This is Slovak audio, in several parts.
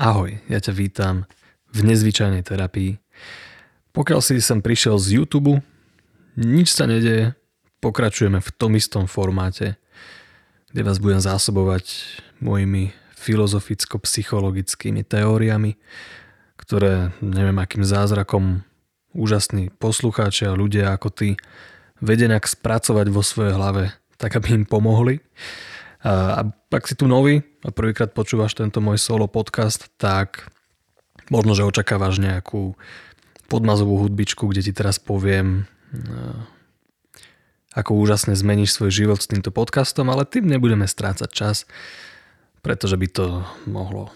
Ahoj, ja ťa vítam v nezvyčajnej terapii. Pokiaľ si sem prišiel z YouTube, nič sa nedeje, pokračujeme v tom istom formáte, kde vás budem zásobovať mojimi filozoficko-psychologickými teóriami, ktoré neviem akým zázrakom úžasní poslucháči a ľudia ako ty vedia spracovať vo svojej hlave, tak aby im pomohli. A ak si tu nový a prvýkrát počúvaš tento môj solo podcast, tak možno, že očakávaš nejakú podmazovú hudbičku, kde ti teraz poviem, ako úžasne zmeníš svoj život s týmto podcastom, ale tým nebudeme strácať čas, pretože by to mohlo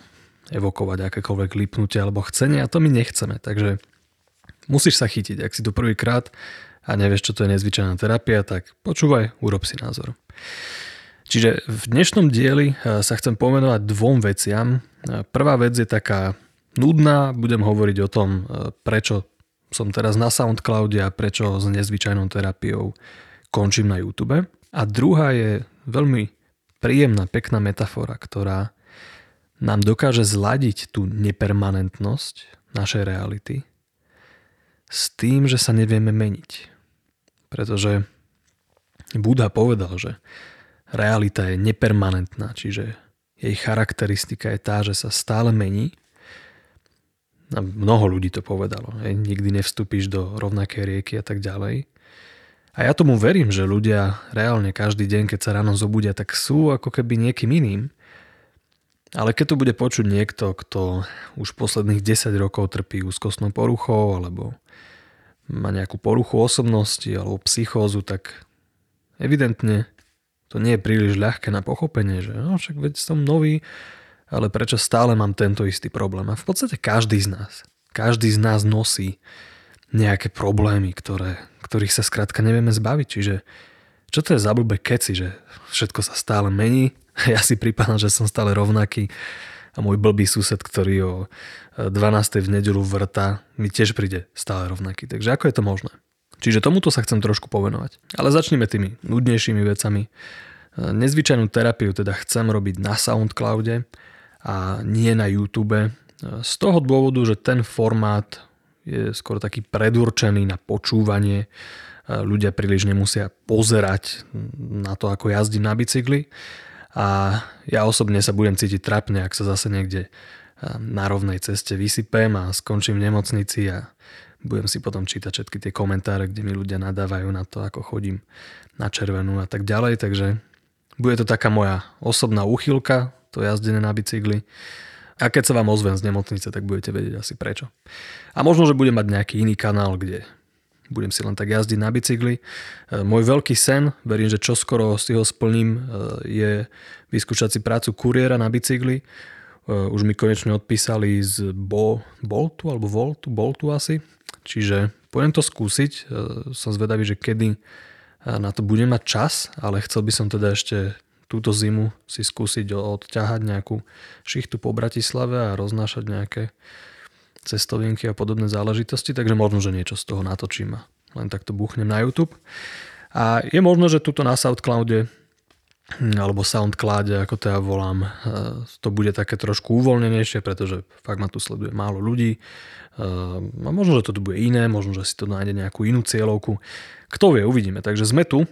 evokovať akékoľvek lipnutie alebo chcenie a to my nechceme. Takže musíš sa chytiť. Ak si tu prvýkrát a nevieš, čo to je nezvyčajná terapia, tak počúvaj, urob si názor. Čiže v dnešnom dieli eh, sa chcem pomenovať dvom veciam. Eh, prvá vec je taká nudná, budem hovoriť o tom, eh, prečo som teraz na Soundcloude a prečo s nezvyčajnou terapiou končím na YouTube. A druhá je veľmi príjemná, pekná metafora, ktorá nám dokáže zladiť tú nepermanentnosť našej reality s tým, že sa nevieme meniť. Pretože Buddha povedal, že realita je nepermanentná, čiže jej charakteristika je tá, že sa stále mení. A mnoho ľudí to povedalo. Hej. Nikdy nevstúpiš do rovnakej rieky a tak ďalej. A ja tomu verím, že ľudia reálne každý deň, keď sa ráno zobudia, tak sú ako keby niekým iným. Ale keď to bude počuť niekto, kto už posledných 10 rokov trpí úzkostnou poruchou alebo má nejakú poruchu osobnosti alebo psychózu, tak evidentne to nie je príliš ľahké na pochopenie, že no však veď som nový, ale prečo stále mám tento istý problém. A v podstate každý z nás, každý z nás nosí nejaké problémy, ktoré, ktorých sa skrátka nevieme zbaviť. Čiže čo to je za blbé keci, že všetko sa stále mení, ja si pripadám, že som stále rovnaký a môj blbý sused, ktorý o 12. v nedelu vrta, mi tiež príde stále rovnaký. Takže ako je to možné? Čiže tomuto sa chcem trošku povenovať. Ale začneme tými nudnejšími vecami. Nezvyčajnú terapiu teda chcem robiť na Soundcloude a nie na YouTube. Z toho dôvodu, že ten formát je skôr taký predurčený na počúvanie. Ľudia príliš nemusia pozerať na to, ako jazdím na bicykli. A ja osobne sa budem cítiť trapne, ak sa zase niekde na rovnej ceste vysypem a skončím v nemocnici a budem si potom čítať všetky tie komentáre, kde mi ľudia nadávajú na to, ako chodím na červenú a tak ďalej, takže bude to taká moja osobná úchylka, to jazdenie na bicykli. A keď sa vám ozvem z nemocnice, tak budete vedieť asi prečo. A možno, že budem mať nejaký iný kanál, kde budem si len tak jazdiť na bicykli. E, môj veľký sen, verím, že čoskoro si ho splním, e, je vyskúšať si prácu kuriéra na bicykli. E, už mi konečne odpísali z Bo, Boltu alebo Voltu, Boltu asi, Čiže budem to skúsiť, e, som zvedavý, že kedy e, na to budem mať čas, ale chcel by som teda ešte túto zimu si skúsiť odťahať nejakú šichtu po Bratislave a roznášať nejaké cestovinky a podobné záležitosti, takže možno, že niečo z toho natočím a len takto buchnem na YouTube. A je možno, že tuto na Soundcloude alebo Soundcloude, ako to ja volám, e, to bude také trošku uvoľnenejšie, pretože fakt ma tu sleduje málo ľudí. Ehm, a možno, že to bude iné, možno, že si to nájde nejakú inú cieľovku. Kto vie, uvidíme. Takže sme tu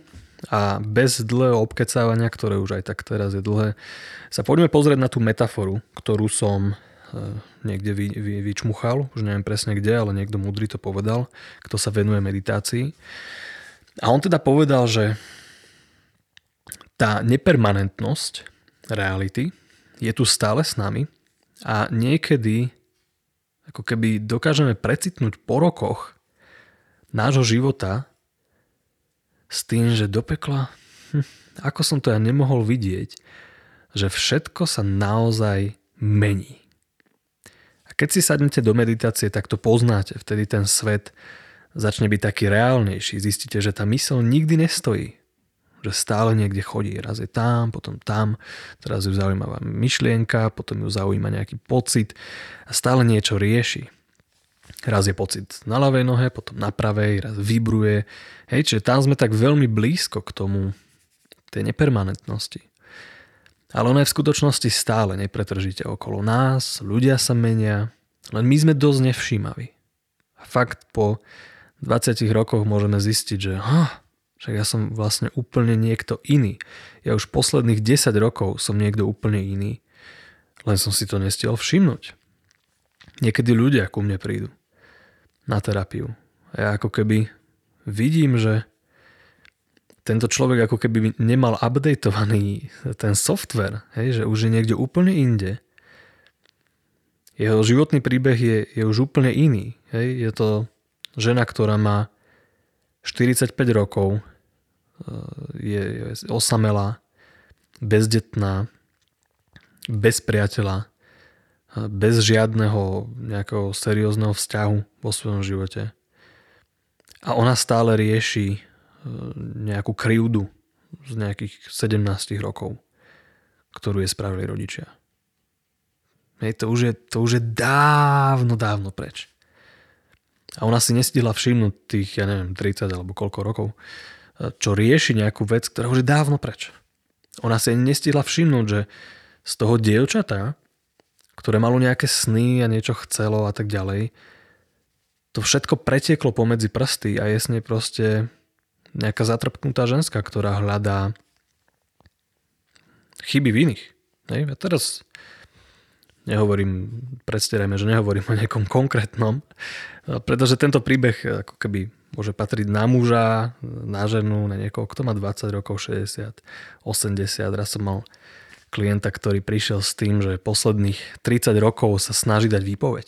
a bez dlhého obkecávania, ktoré už aj tak teraz je dlhé, sa poďme pozrieť na tú metaforu, ktorú som ehm, niekde vy, vy, vyčmuchal, už neviem presne kde, ale niekto múdry to povedal, kto sa venuje meditácii. A on teda povedal, že tá nepermanentnosť reality je tu stále s nami a niekedy ako keby dokážeme precitnúť po rokoch nášho života s tým, že do pekla, hm, ako som to ja nemohol vidieť, že všetko sa naozaj mení. A keď si sadnete do meditácie, tak to poznáte. Vtedy ten svet začne byť taký reálnejší. Zistíte, že tá mysl nikdy nestojí že stále niekde chodí. Raz je tam, potom tam, teraz ju zaujímavá myšlienka, potom ju zaujíma nejaký pocit a stále niečo rieši. Raz je pocit na ľavej nohe, potom na pravej, raz vybruje. Hej, čiže tam sme tak veľmi blízko k tomu, tej nepermanentnosti. Ale ono je v skutočnosti stále nepretržite okolo nás, ľudia sa menia, len my sme dosť nevšímaví. A fakt po 20 rokoch môžeme zistiť, že huh, však ja som vlastne úplne niekto iný. Ja už posledných 10 rokov som niekto úplne iný. Len som si to nestiel všimnúť. Niekedy ľudia ku mne prídu na terapiu. A ja ako keby vidím, že tento človek ako keby nemal updateovaný ten software, hej, že už je niekde úplne inde. Jeho životný príbeh je, je už úplne iný. Hej. Je to žena, ktorá má 45 rokov, je, osamelá, bezdetná, bez priateľa, e, bez žiadneho nejakého seriózneho vzťahu vo svojom živote. A ona stále rieši nejakú krivdu z nejakých 17 rokov, ktorú je spravili rodičia. Hej, to, už je, to už je dávno, dávno preč. A ona si nestihla všimnúť tých, ja neviem, 30 alebo koľko rokov, čo rieši nejakú vec, ktorá už je dávno preč. Ona si nestihla všimnúť, že z toho dievčata, ktoré malo nejaké sny a niečo chcelo a tak ďalej, to všetko pretieklo pomedzi prsty a jesne proste nejaká zatrpknutá ženská, ktorá hľadá chyby v iných. Hej? A teraz nehovorím, predstierajme, že nehovorím o nejakom konkrétnom, pretože tento príbeh ako keby môže patriť na muža, na ženu, na niekoho, kto má 20 rokov, 60, 80. Raz som mal klienta, ktorý prišiel s tým, že posledných 30 rokov sa snaží dať výpoveď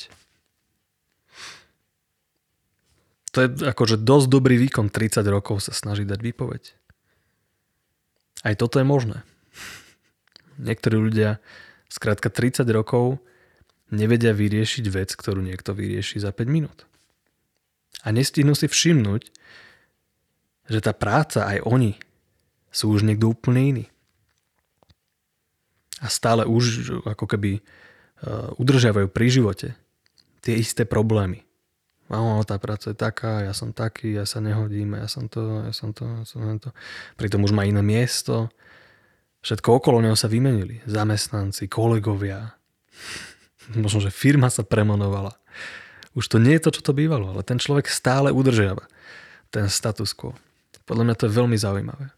to je akože dosť dobrý výkon 30 rokov sa snažiť dať výpoveď. Aj toto je možné. Niektorí ľudia skrátka 30 rokov nevedia vyriešiť vec, ktorú niekto vyrieši za 5 minút. A nestihnú si všimnúť, že tá práca aj oni sú už niekto úplne iný. A stále už ako keby uh, udržiavajú pri živote tie isté problémy No, tá práca je taká, ja som taký, ja sa nehodím, ja som to, ja som to, ja som to. Pritom už má iné miesto. Všetko okolo neho sa vymenili. Zamestnanci, kolegovia. Možno, že firma sa premonovala. Už to nie je to, čo to bývalo, ale ten človek stále udržiava ten status quo. Podľa mňa to je veľmi zaujímavé.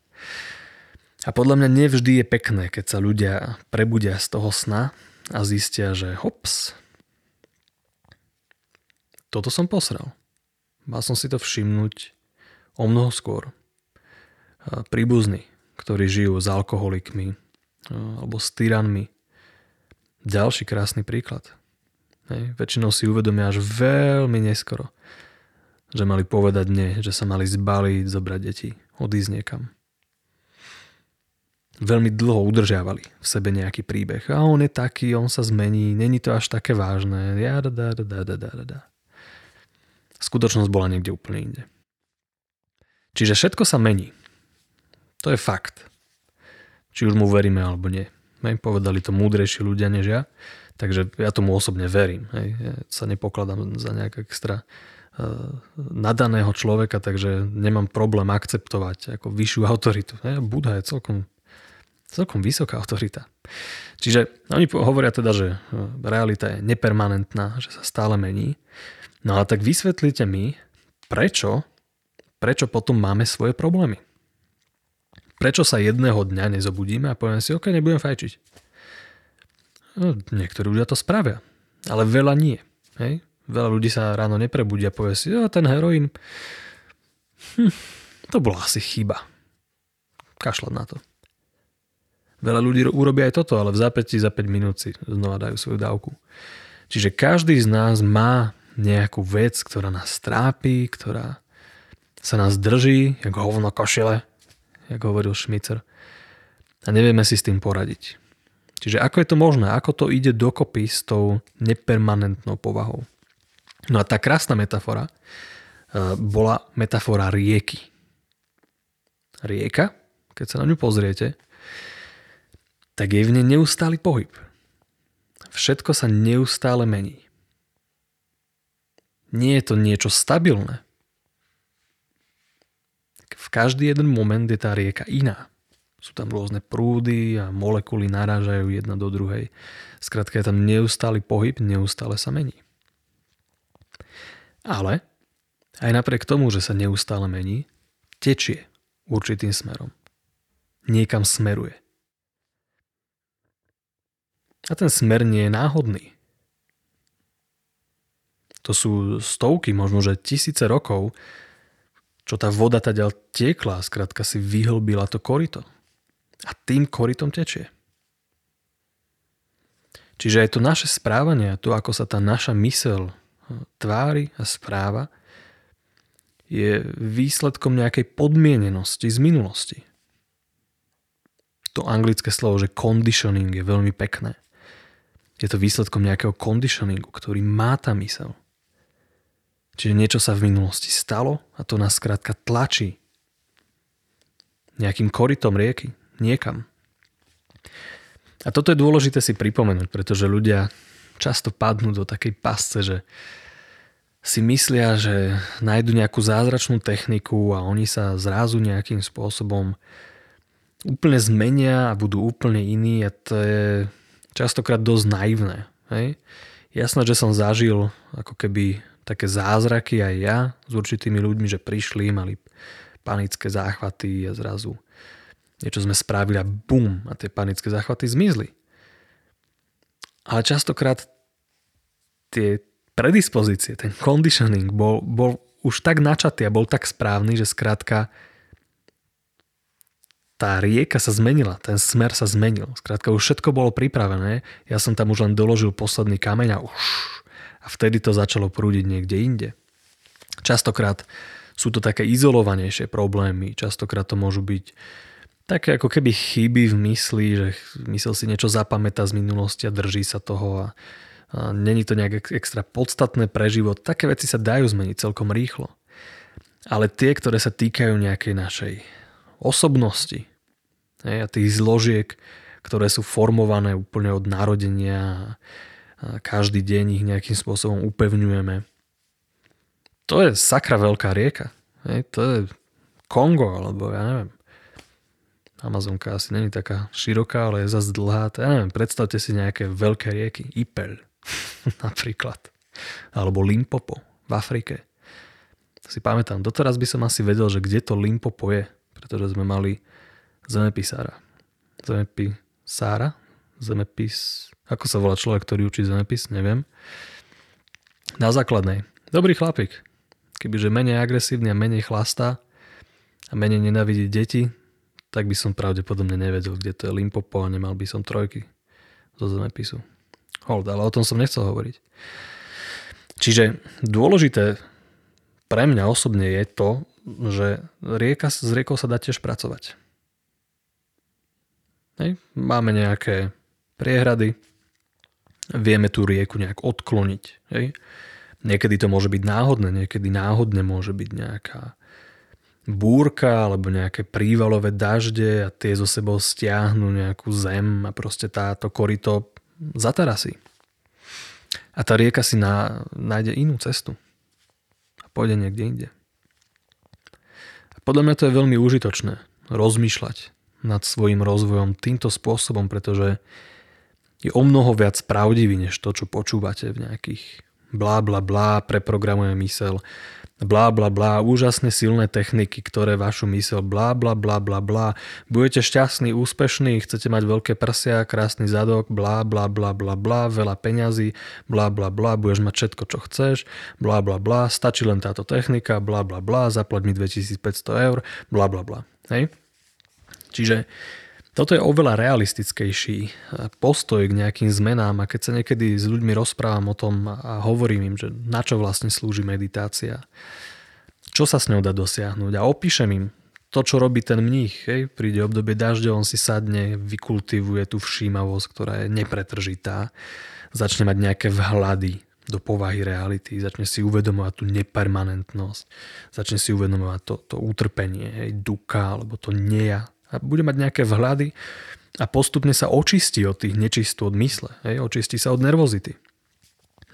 A podľa mňa nevždy je pekné, keď sa ľudia prebudia z toho sna a zistia, že hops, toto som posral. Mal som si to všimnúť o mnoho skôr. Príbuzní, ktorí žijú s alkoholikmi alebo s tyranmi. Ďalší krásny príklad. Hej. Väčšinou si uvedomia až veľmi neskoro, že mali povedať nie, že sa mali zbaliť, zobrať deti, odísť niekam. Veľmi dlho udržiavali v sebe nejaký príbeh. A on je taký, on sa zmení, není to až také vážne. Ja, da, da. Skutočnosť bola niekde úplne inde. Čiže všetko sa mení. To je fakt. Či už mu veríme alebo nie. Povedali to múdrejší ľudia než ja, takže ja tomu osobne verím. Hej. Ja sa nepokladám za nejak extra uh, nadaného človeka, takže nemám problém akceptovať ako vyššiu autoritu. Buddha je celkom, celkom vysoká autorita. Čiže oni hovoria teda, že realita je nepermanentná, že sa stále mení. No a tak vysvetlite mi, prečo, prečo potom máme svoje problémy. Prečo sa jedného dňa nezobudíme a povieme si, ok, nebudem fajčiť. No, niektorí ľudia to spravia, ale veľa nie. Hej? Veľa ľudí sa ráno neprebudia a povie si, oh, ten heroín, hm, to bola asi chyba. Kašľať na to. Veľa ľudí urobia aj toto, ale v zápäti za 5 minút si znova dajú svoju dávku. Čiže každý z nás má nejakú vec, ktorá nás trápi, ktorá sa nás drží, ako hovno košile, ako hovoril Šmicer. A nevieme si s tým poradiť. Čiže ako je to možné? Ako to ide dokopy s tou nepermanentnou povahou? No a tá krásna metafora e, bola metafora rieky. Rieka, keď sa na ňu pozriete, tak je v nej neustály pohyb. Všetko sa neustále mení. Nie je to niečo stabilné. V každý jeden moment je tá rieka iná. Sú tam rôzne prúdy a molekuly narážajú jedna do druhej. Skrátka je tam neustály pohyb, neustále sa mení. Ale aj napriek tomu, že sa neustále mení, tečie určitým smerom. Niekam smeruje. A ten smer nie je náhodný. To sú stovky, možno že tisíce rokov, čo tá voda ďal tiekla, skrátka si vyhlbila to korito. A tým koritom tečie. Čiže aj to naše správanie, to ako sa tá naša mysel hm, tvári a správa, je výsledkom nejakej podmienenosti z minulosti. To anglické slovo, že conditioning je veľmi pekné. Je to výsledkom nejakého conditioningu, ktorý má tá mysel. Čiže niečo sa v minulosti stalo a to nás skrátka tlačí nejakým korytom rieky, niekam. A toto je dôležité si pripomenúť, pretože ľudia často padnú do takej pasce, že si myslia, že nájdu nejakú zázračnú techniku a oni sa zrazu nejakým spôsobom úplne zmenia a budú úplne iní a to je častokrát dosť naivné. Hej? Jasné, že som zažil ako keby také zázraky aj ja s určitými ľuďmi, že prišli, mali panické záchvaty a zrazu niečo sme spravili a bum, a tie panické záchvaty zmizli. Ale častokrát tie predispozície, ten conditioning bol, bol už tak načatý a bol tak správny, že skrátka tá rieka sa zmenila, ten smer sa zmenil. Skrátka už všetko bolo pripravené, ja som tam už len doložil posledný kameň a už a vtedy to začalo prúdiť niekde inde. Častokrát sú to také izolovanejšie problémy, častokrát to môžu byť také ako keby chyby v mysli, že mysel si niečo zapamätá z minulosti a drží sa toho a, a není to nejak extra podstatné pre život. Také veci sa dajú zmeniť celkom rýchlo. Ale tie, ktoré sa týkajú nejakej našej osobnosti hej, a tých zložiek, ktoré sú formované úplne od narodenia a každý deň ich nejakým spôsobom upevňujeme. To je sakra veľká rieka. Hej, to je Kongo, alebo ja neviem. Amazonka asi není taká široká, ale je zase dlhá. Ja neviem, predstavte si nejaké veľké rieky. Ipel napríklad. Alebo Limpopo v Afrike. Si pamätám, doteraz by som asi vedel, že kde to Limpopo je pretože sme mali zemepisára. Zemepisára? Zemepis... Ako sa volá človek, ktorý učí zemepis? Neviem. Na základnej. Dobrý chlapík. Kebyže menej agresívny a menej chlastá a menej nenávidí deti, tak by som pravdepodobne nevedel, kde to je Limpopo a nemal by som trojky zo zemepisu. Hold, ale o tom som nechcel hovoriť. Čiže dôležité pre mňa osobne je to, že rieka, s riekou sa dá tiež pracovať. Hej. Máme nejaké priehrady, vieme tú rieku nejak odkloniť. Hej. Niekedy to môže byť náhodné, niekedy náhodne môže byť nejaká búrka alebo nejaké prívalové dažde a tie zo sebou stiahnu nejakú zem a proste táto korito zatarasí. A tá rieka si ná, nájde inú cestu a pôjde niekde inde. Podľa mňa to je veľmi užitočné rozmýšľať nad svojim rozvojom týmto spôsobom, pretože je o mnoho viac pravdivý, než to, čo počúvate v nejakých blá blá blá, preprogramuje mysel, blá blá blá, úžasne silné techniky, ktoré vašu mysel blá blá blá blá blá, budete šťastní, úspešní, chcete mať veľké prsia, krásny zadok, blá blá blá blá blá, veľa peňazí, blá blá blá, budeš mať všetko, čo chceš, blá blá blá, stačí len táto technika, blá blá blá, zaplať mi 2500 eur, blá blá blá. Hej? Čiže toto je oveľa realistickejší eh, postoj k nejakým zmenám a keď sa niekedy s ľuďmi rozprávam o tom a hovorím im, že na čo vlastne slúži meditácia, čo sa s ňou dá dosiahnuť a opíšem im to, čo robí ten mních. Hej. Príde obdobie dažďa, on si sadne, vykultivuje tú všímavosť, ktorá je nepretržitá, začne mať nejaké vhľady do povahy reality, začne si uvedomovať tú nepermanentnosť, začne si uvedomovať to, to utrpenie, hej, duka, alebo to neja, a bude mať nejaké vhľady a postupne sa očistí od tých nečistôt mysle. Hej? Očistí sa od nervozity.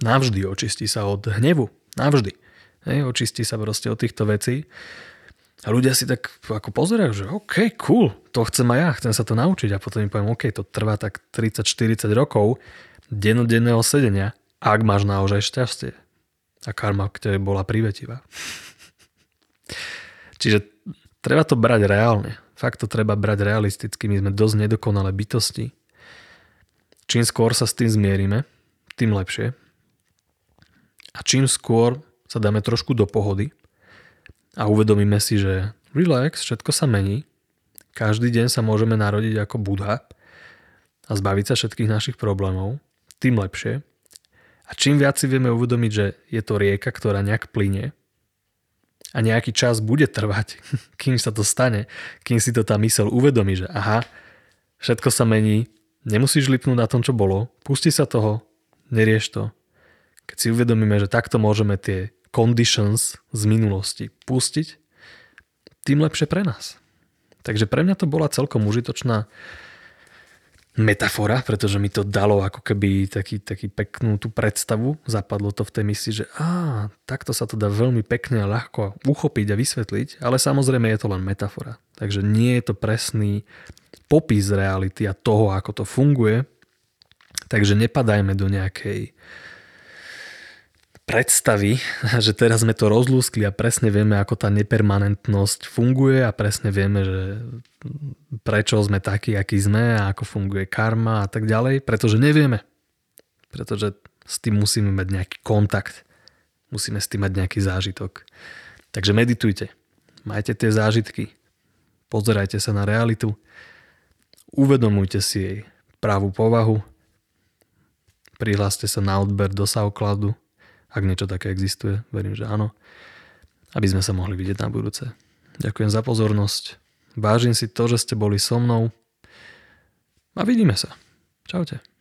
Navždy očistí sa od hnevu. Navždy. Hej? Očistí sa proste od týchto vecí. A ľudia si tak ako pozerajú, že OK, cool, to chcem aj ja, chcem sa to naučiť a potom im poviem, OK, to trvá tak 30-40 rokov denodenného sedenia, ak máš naozaj šťastie. A karma k tebe bola privetivá. Čiže treba to brať reálne. Fakt to treba brať realisticky. My sme dosť nedokonalé bytosti. Čím skôr sa s tým zmierime, tým lepšie. A čím skôr sa dáme trošku do pohody a uvedomíme si, že relax, všetko sa mení, každý deň sa môžeme narodiť ako Budha a zbaviť sa všetkých našich problémov, tým lepšie. A čím viac si vieme uvedomiť, že je to rieka, ktorá nejak plyne a nejaký čas bude trvať, kým sa to stane, kým si to tá mysel uvedomí, že aha, všetko sa mení, nemusíš lipnúť na tom, čo bolo, pusti sa toho, nerieš to. Keď si uvedomíme, že takto môžeme tie conditions z minulosti pustiť, tým lepšie pre nás. Takže pre mňa to bola celkom užitočná metafora, pretože mi to dalo ako keby taký, taký peknú tú predstavu. Zapadlo to v tej mysli, že á, takto sa to dá veľmi pekne a ľahko uchopiť a vysvetliť, ale samozrejme je to len metafora. Takže nie je to presný popis reality a toho, ako to funguje. Takže nepadajme do nejakej predstavy, že teraz sme to rozlúskli a presne vieme, ako tá nepermanentnosť funguje a presne vieme, že prečo sme takí, akí sme a ako funguje karma a tak ďalej, pretože nevieme. Pretože s tým musíme mať nejaký kontakt. Musíme s tým mať nejaký zážitok. Takže meditujte. Majte tie zážitky. Pozerajte sa na realitu. Uvedomujte si jej pravú povahu. Prihláste sa na odber do SoundCloudu ak niečo také existuje, verím, že áno, aby sme sa mohli vidieť na budúce. Ďakujem za pozornosť, vážim si to, že ste boli so mnou a vidíme sa. Čaute.